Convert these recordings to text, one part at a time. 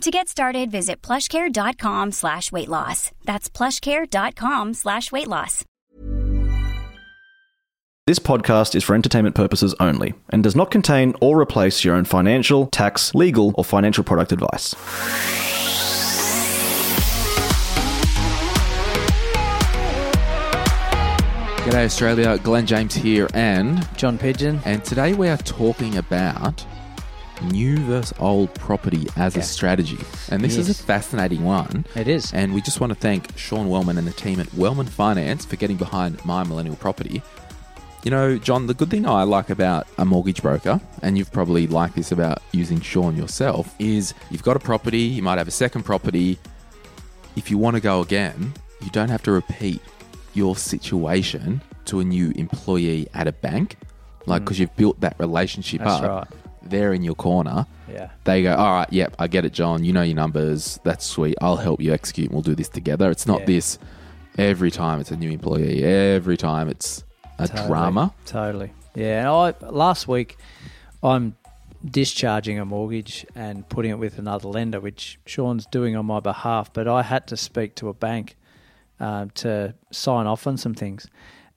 To get started, visit plushcare.com slash weight loss. That's plushcare.com slash weight loss. This podcast is for entertainment purposes only and does not contain or replace your own financial, tax, legal, or financial product advice. G'day Australia, Glen James here and John Pidgeon. and today we are talking about new versus old property as a strategy. And this is a fascinating one. It is. And we just want to thank Sean Wellman and the team at Wellman Finance for getting behind my millennial property. You know, John, the good thing I like about a mortgage broker, and you've probably liked this about using Sean yourself, is you've got a property, you might have a second property. If you want to go again, you don't have to repeat your situation to a new employee at a bank. Like, because you've built that relationship Mm. That's up. right. They're in your corner. Yeah. They go, all right, yep, I get it, John. You know your numbers. That's sweet. I'll help you execute. and We'll do this together. It's not Yeah. this every time it's a new employee. Every time it's a Totally. drama. Totally. Yeah. And I last week I'm discharging a mortgage and putting it with another lender, which Sean's doing on my behalf. But I had to speak to a bank um, to sign off on some things.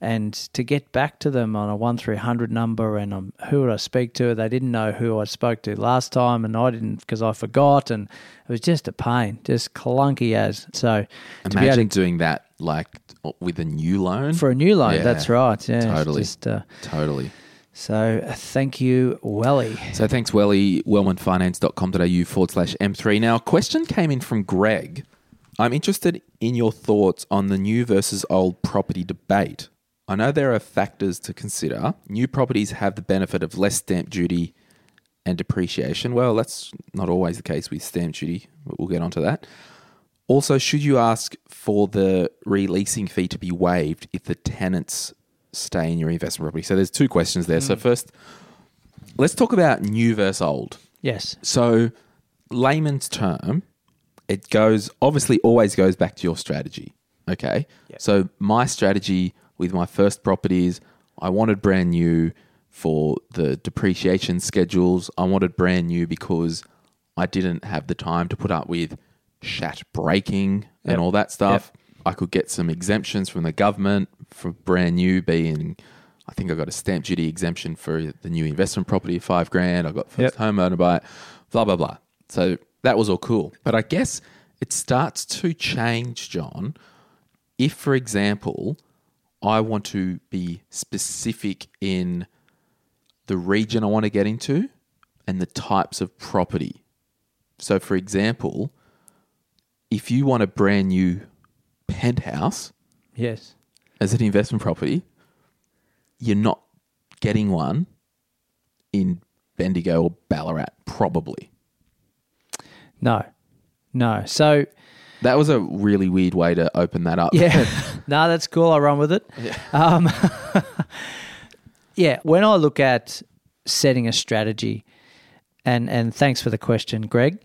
And to get back to them on a one three hundred number, and um, who would I speak to? They didn't know who I spoke to last time, and I didn't because I forgot, and it was just a pain, just clunky as. So to Imagine to doing that like with a new loan. for a new loan. Yeah, that's right. Yeah, totally. Just, uh, totally. so uh, thank you, Welly. So thanks, Welly, wellmanfinance.com.au forward slash M3. Now, a question came in from Greg. I'm interested in your thoughts on the new versus old property debate. I know there are factors to consider. New properties have the benefit of less stamp duty and depreciation. Well, that's not always the case with stamp duty, but we'll get onto that. Also, should you ask for the releasing fee to be waived if the tenants stay in your investment property? So there's two questions there. So hmm. first, let's talk about new versus old. Yes. So, layman's term, it goes obviously always goes back to your strategy. Okay. So, my strategy with my first properties. I wanted brand new for the depreciation schedules. I wanted brand new because I didn't have the time to put up with shat breaking and Yep. all that stuff. I could get some exemptions from the government for brand new being I think I got a stamp duty exemption for the new investment property five grand. I got first Yep. homeowner buy, blah blah blah. So that was all cool. But I guess it starts to change, John. If, for example, I want to be specific in the region I want to get into and the types of property. So, for example, if you want a brand new penthouse Yes. as an investment property, you're not getting one in Bendigo or Ballarat, probably. No. No. So That was a really weird way to open that up. yeah. no, that's cool. I run with it. Um, yeah. When I look at setting a strategy, and and thanks for the question, Greg.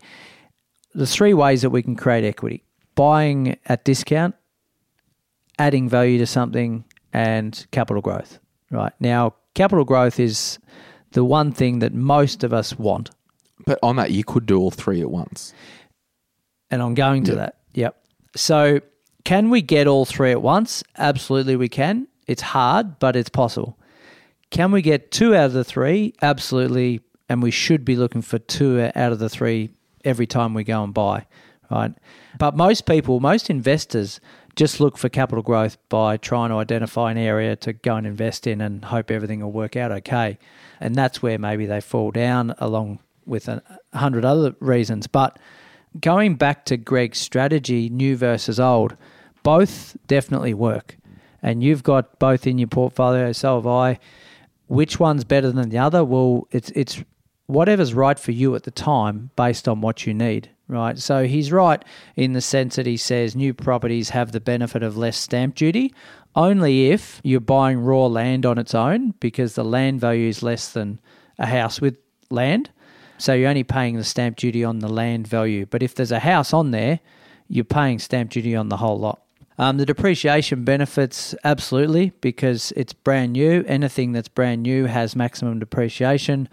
The three ways that we can create equity: buying at discount, adding value to something, and capital growth. Right now, capital growth is the one thing that most of us want. But on that, you could do all three at once. and I'm going to that. Yep. So, can we get all three at once? Absolutely, we can. It's hard, but it's possible. Can we get two out of the three? Absolutely. And we should be looking for two out of the three every time we go and buy, right? But most people, most investors, just look for capital growth by trying to identify an area to go and invest in and hope everything will work out okay. And that's where maybe they fall down along with a hundred other reasons. But going back to Greg's strategy, new versus old, both definitely work. And you've got both in your portfolio, so have I. Which one's better than the other? Well, it's it's whatever's right for you at the time based on what you need, right? So he's right in the sense that he says new properties have the benefit of less stamp duty. only if you're buying raw land on its own because the land value is less than a house with land. So you're only paying the stamp duty on the land value. But if there's a house on there, you're paying stamp duty on the whole lot. Um, the depreciation benefits absolutely because it's brand new. Anything that's brand new has maximum depreciation.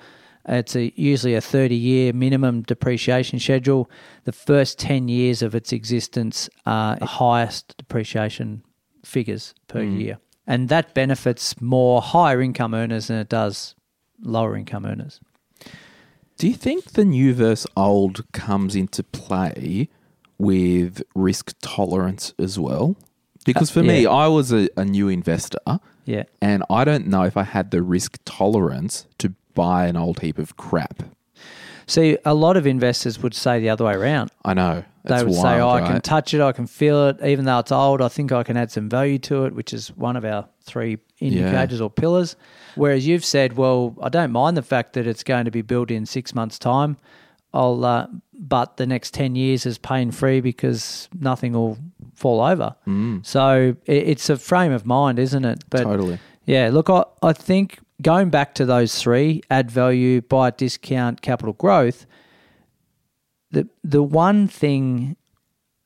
It's a, usually a 30 year minimum depreciation schedule. The first 10 years of its existence are the highest depreciation figures per year. And that benefits more higher income earners than it does lower income earners. Do you think the new versus old comes into play with risk tolerance as well? Because uh, for me, yeah. I was a, a new investor Yeah. and I don't know if I had the risk tolerance to buy an old heap of crap. See, a lot of investors would say the other way around. I know. They would say, wild, oh, I can touch it, I can feel it, even though it's old, I think I can add some value to it, which is one of our three indicators or pillars. Whereas you've said, well, I don't mind the fact that it's going to be built in six months' time. I'll, uh, but the next 10 years is pain free because nothing will fall over. Mm. So it, it's a frame of mind, isn't it? But Totally. yeah, look, I, I think going back to those three add value, buy at discount, capital growth the the one thing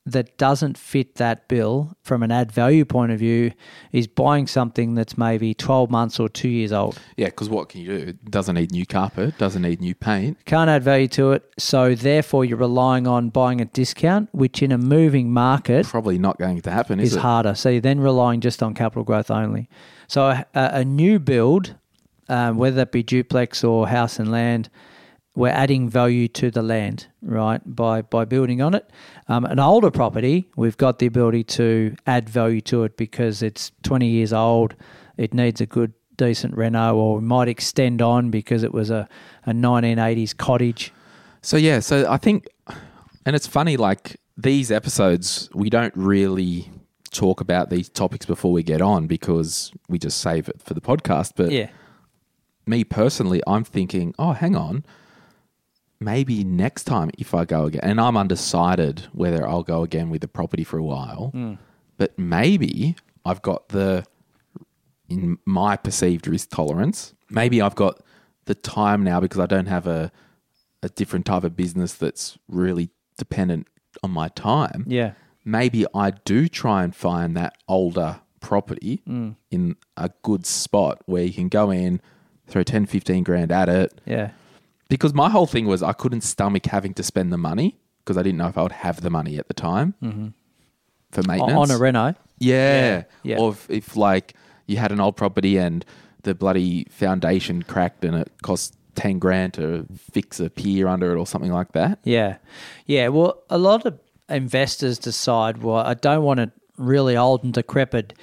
that doesn't fit that bill from an add value point of view is buying something that's maybe 12 months or 2 years old. Yeah, because what can you do? It doesn't need new carpet, doesn't need new paint. Can't add value to it, so therefore you're relying on buying at discount, which in a moving market Probably not going to happen, is, is it? harder. So you're then relying just on capital growth only. So a, a new build, um, whether that be duplex or house and land, we're adding value to the land, right? By by building on it. Um, an older property, we've got the ability to add value to it because it's 20 years old. It needs a good, decent reno, or we might extend on because it was a, a 1980s cottage. So yeah, so I think, and it's funny, like these episodes, we don't really talk about these topics before we get on because we just save it for the podcast. But Yeah, me personally, I'm thinking, oh, hang on, maybe next time if I go again, and I'm undecided whether I'll go again with the property for a while, but maybe I've got the, in my perceived risk tolerance, maybe I've got the time now because I don't have a, a different type of business that's really dependent on my time yeah, maybe I do try and find that older property Mm. in a good spot where you can go in, throw 10, 15 grand at it. yeah, Because my whole thing was I couldn't stomach having to spend the money because I didn't know if I would have the money at the time for maintenance. Mm-hmm. on a reno. Yeah. Yeah. Or if, if like you had an old property and the bloody foundation cracked and it cost 10 grand to fix a pier under it or something like that. Yeah. Yeah. Well, a lot of investors decide, well, I don't want it really old and decrepit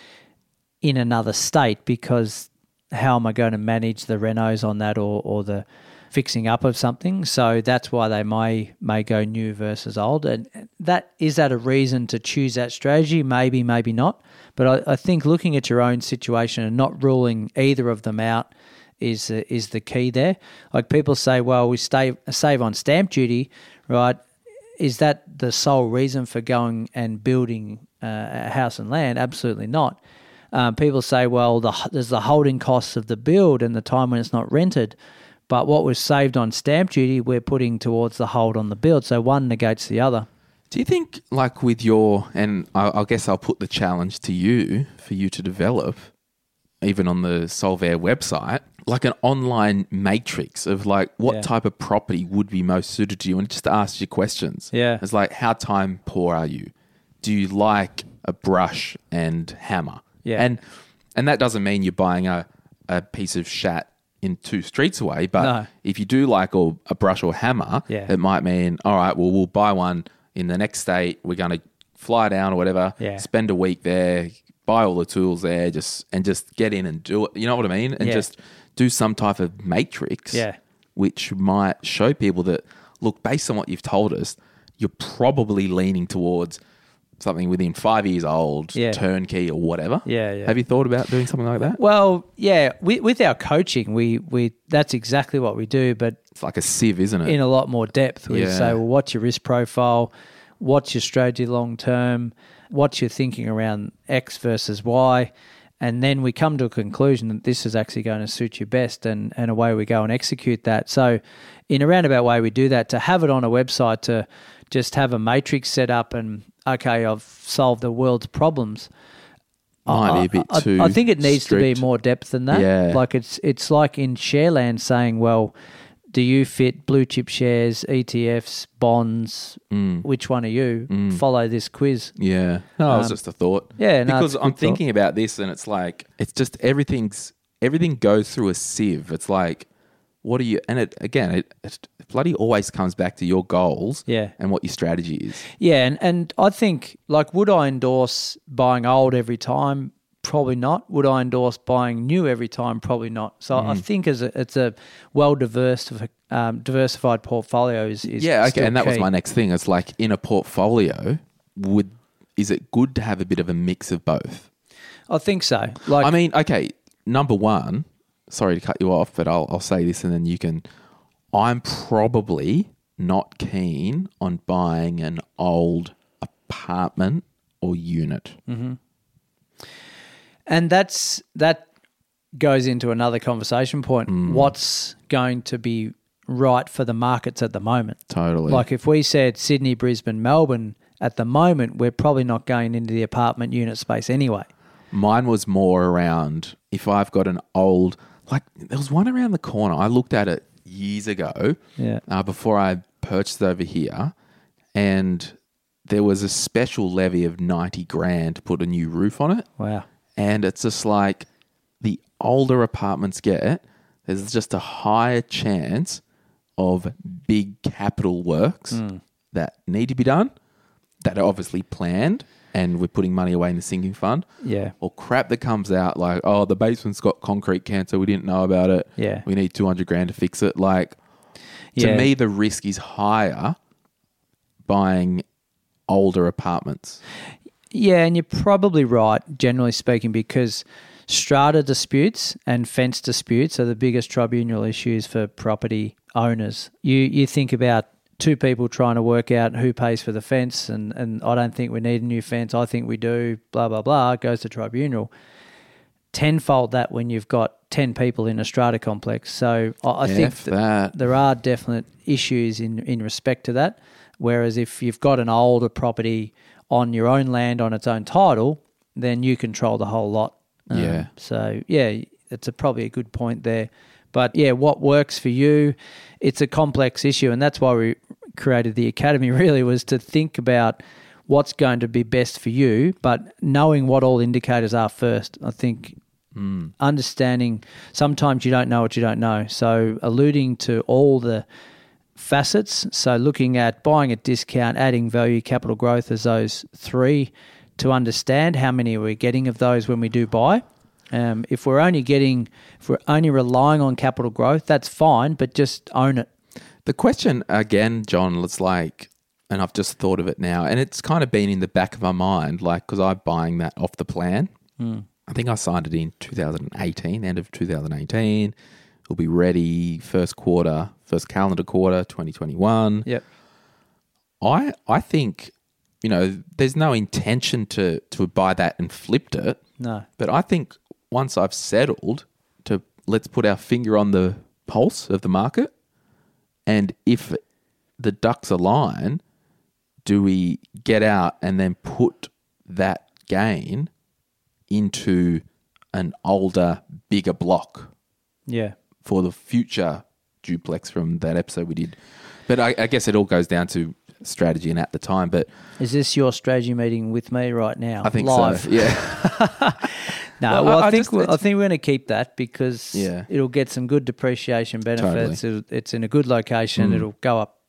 in another state because how am I going to manage the renos on that or, or the fixing up of something? So that's why they may may go new versus old. And that is that a reason to choose that strategy? Maybe, maybe not. But I, I think looking at your own situation and not ruling either of them out is uh, is the key there. Like people say, well, we stay, save on stamp duty, right? Is that the sole reason for going and building uh, a house and land? Absolutely not. Um, people say, well, the, there's the holding costs of the build and the time when it's not rented. But what was saved on stamp duty, we're putting towards the hold on the build. So one negates the other. Do you think, like with your, and I, I guess I'll put the challenge to you for you to develop, even on the Solvere website, like an online matrix of like what Yeah. type of property would be most suited to you, and just ask you questions. Yeah. it's like how time poor are you? Do you like a brush and hammer? Yeah. and and that doesn't mean you're buying a a piece of shat in two streets away, but No. if you do like or a brush or hammer, Yeah. it might mean all right. Well, we'll buy one in the next state. We're going to fly down or whatever. Yeah. Spend a week there, buy all the tools there, just and just get in and do it. You know what I mean? And Yeah. just do some type of matrix. Yeah. Which might show people that look based on what you've told us, you're probably leaning towards something within five years old, Yeah. turnkey or whatever. Yeah, yeah. Have you thought about doing something like that? Well, yeah, with, with our coaching, we, we that's exactly what we do, but It's like a sieve, isn't it? in a lot more depth. We Yeah. say, well, what's your risk profile? What's your strategy long term? What's your thinking around X versus Y? and then we come to a conclusion that this is actually going to suit you best, and, and away we go and execute that. So, in a roundabout way, we do that to have it on a website to just have a matrix set up and okay, I've solved the world's problems. Might I- be a bit I, too. I think it needs to be more depth than that. Yeah. Like it's it's like in Shareland saying, well, do you fit blue chip shares, ETFs, bonds? Mm. Which one are you? Follow this quiz. Yeah. No, it was Um, just a thought. yeah, no, because I'm thinking about this, and it's like it's just everything's everything goes through a sieve. It's like, what are you? And it again, it, it bloody always comes back to your goals. Yeah. And what your strategy is. Yeah, and, and I think like would I endorse buying old every time? Probably not. Would I endorse buying new every time? Probably not. So Mm. I think as a, it's a well diversified um, diversified portfolio is, is Yeah. Okay. And that was my next thing. It's like in a portfolio, would is it good to have a bit of a mix of both? I think so. Like I mean, okay, number one, sorry to cut you off, but I'll, I'll say this and then you can. I'm probably not keen on buying an old apartment or unit. And that's that goes into another conversation point. Mm. What's going to be right for the markets at the moment? Totally. Like if we said Sydney, Brisbane, Melbourne, at the moment we're probably not going into the apartment unit space anyway. Mine was more around if I've got an old, like, there was one around the corner. I looked at it years ago Yeah. uh, before I purchased over here, and there was a special levy of 90 grand to put a new roof on it. Wow. and it's just like the older apartments get, there's just a higher chance of big capital works Hmm. that need to be done, that are obviously planned, and we're putting money away in the sinking fund. Yeah. Or crap that comes out like, oh, the basement's got concrete cancer, we didn't know about it. Yeah. We need 200 grand to fix it. Like, to Yeah. me, the risk is higher buying older apartments. Yeah, and you're probably right, generally speaking, because strata disputes and fence disputes are the biggest tribunal issues for property owners. You you think about two people trying to work out who pays for the fence, and, and I don't think we need a new fence. I think we do. Blah blah blah. Goes to tribunal. Tenfold that when you've got ten people in a strata complex. So I, I think there are definite issues in, in respect to that. Whereas if you've got an older property on your own land on its own title, then you control the whole lot. Um, Yeah. So yeah, it's a, probably a good point there. But yeah, what works for you? It's a complex issue, and that's why we created the academy. Really, was to think about what's going to be best for you, but knowing what all indicators are first. I think hmm. understanding sometimes you don't know what you don't know. So alluding to all the facets. So looking at buying at discount, adding value, capital growth as those three to understand how many we're getting of those when we do buy. Um, if we're only getting, if we're only relying on capital growth, that's fine, but just own it. The question again, John, it's like, and I've just thought of it now, and it's kind of been in the back of my mind, like, because I'm buying that off the plan. I think I signed it in 2018, end of 2018. It'll be ready first quarter, first calendar quarter, 2021. Yep. I I think, you know, there's no intention to to buy that and flipped it. No. But I think once I've settled to let's put our finger on the pulse of the market, and if the ducks align, do we get out and then put that gain into an older, bigger block Yeah. for the future duplex from that episode we did? But I, I guess it all goes down to strategy and at the time. But Is this your strategy meeting with me right now? I think Live. so. Yeah. No, Well, well, I- I, think just- I think we're going to keep that because Yeah. it'll get some good depreciation benefits. It'll, it's in a good location. It'll go up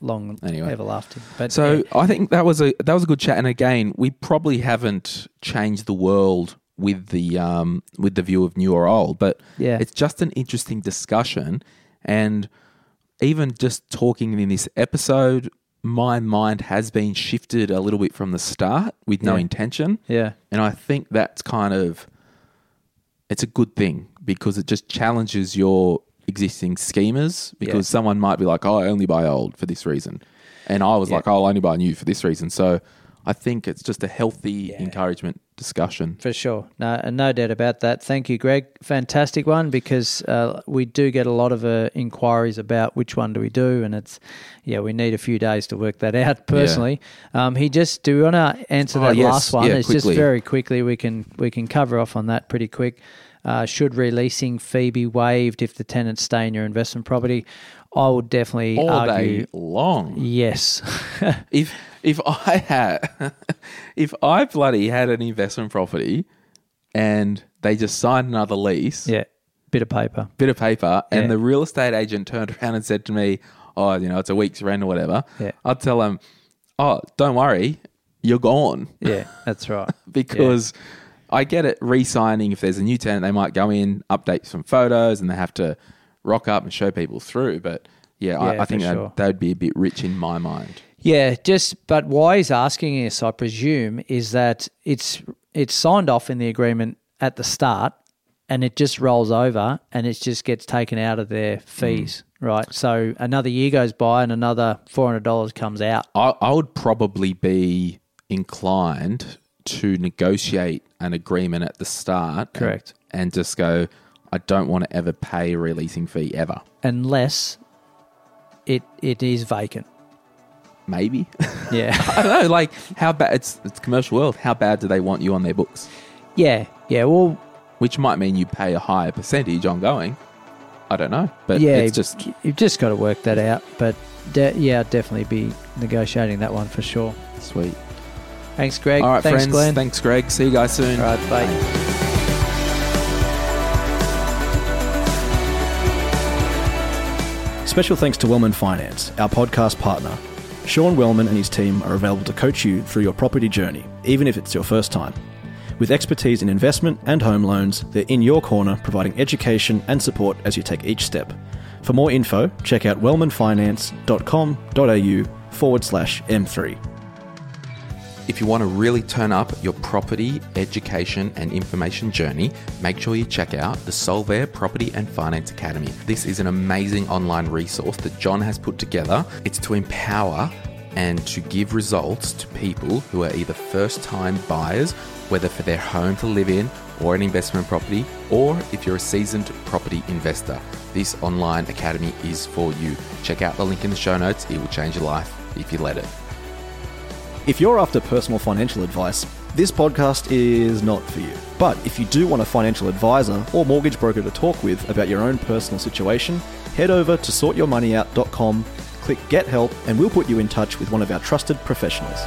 long Mm. Anyway. everlasting. But So yeah, I think that was a that was a good chat. And again, we probably haven't changed the world with the um, with the view of new or old, but Yeah. it's just an interesting discussion. And even just talking in this episode, my mind has been shifted a little bit from the start with no Yeah. intention. yeah, And I think that's kind of it's a good thing because it just challenges your existing schemas because Yeah. someone might be like, "Oh, I only buy old for this reason." And I was Yeah. like, "Oh, I'll only buy new for this reason." So I think it's just a healthy encouragement discussion. For sure. No, and no doubt about that. Thank you, Greg. Fantastic one because uh, we do get a lot of uh, inquiries about which one do we do, and it's yeah, we need a few days to work that out. Personally, um, he just do we want to answer Oh, that yes. last one? Yeah, it's just very quickly. We can we can cover off on that pretty quick. Uh, should releasing fee be waived if the tenants stay in your investment property? I would definitely All argue day long. yes. If if I had if I bloody had an investment property and they just signed another lease, yeah, bit of paper. bit of paper, Yeah. and the real estate agent turned around and said to me, "Oh, you know, it's a week's rent or whatever," Yeah. I'd tell them, "Oh, don't worry, you're gone," Yeah, that's right. because I get it. Re-signing if there's a new tenant, they might go in, update some photos, and they have to rock up and show people through. But yeah, Yeah, I, I think that sure. would be a bit rich in my mind. Yeah, just but why he's asking this, I presume, is that it's it's signed off in the agreement at the start, and it just rolls over, and it just gets taken out of their mm. fees, right? So another year goes by, and another four hundred dollars comes out. I, I would probably be inclined to negotiate an agreement at the start. and- Correct. And, just go, I don't want to ever pay a releasing fee ever. Unless it it is vacant. Maybe. Yeah. I don't know. Like, how bad? It's, it's commercial world. How bad do they want you on their books? yeah. Yeah. Well, Which might mean you pay a higher percentage ongoing. I don't know. But yeah, it's just, you've just got to work that out. But de- yeah, I'd definitely be negotiating that one for sure. sweet. Thanks, Greg. All right, Thanks, friends. Glen. Thanks, Greg. See you guys soon. All right, bye. Special thanks to Wellman Finance, our podcast partner. Sean Wellman and his team are available to coach you through your property journey, even if it's your first time. With expertise in investment and home loans, they're in your corner providing education and support as you take each step. For more info, check out wellmanfinance.com.au forward slash M3. If you want to really turn up your property, education, and information journey, make sure you check out the Solvere Property and Finance Academy. This is an amazing online resource that John has put together. It's to empower and to give results to people who are either first time buyers, whether for their home to live in or an investment property, or if you're a seasoned property investor. This online academy is for you. Check out the link in the show notes, it will change your life if you let it. If you're after personal financial advice, this podcast is not for you. But if you do want a financial advisor or mortgage broker to talk with about your own personal situation, head over to sortyourmoneyout.com, click Get Help, and we'll put you in touch with one of our trusted professionals.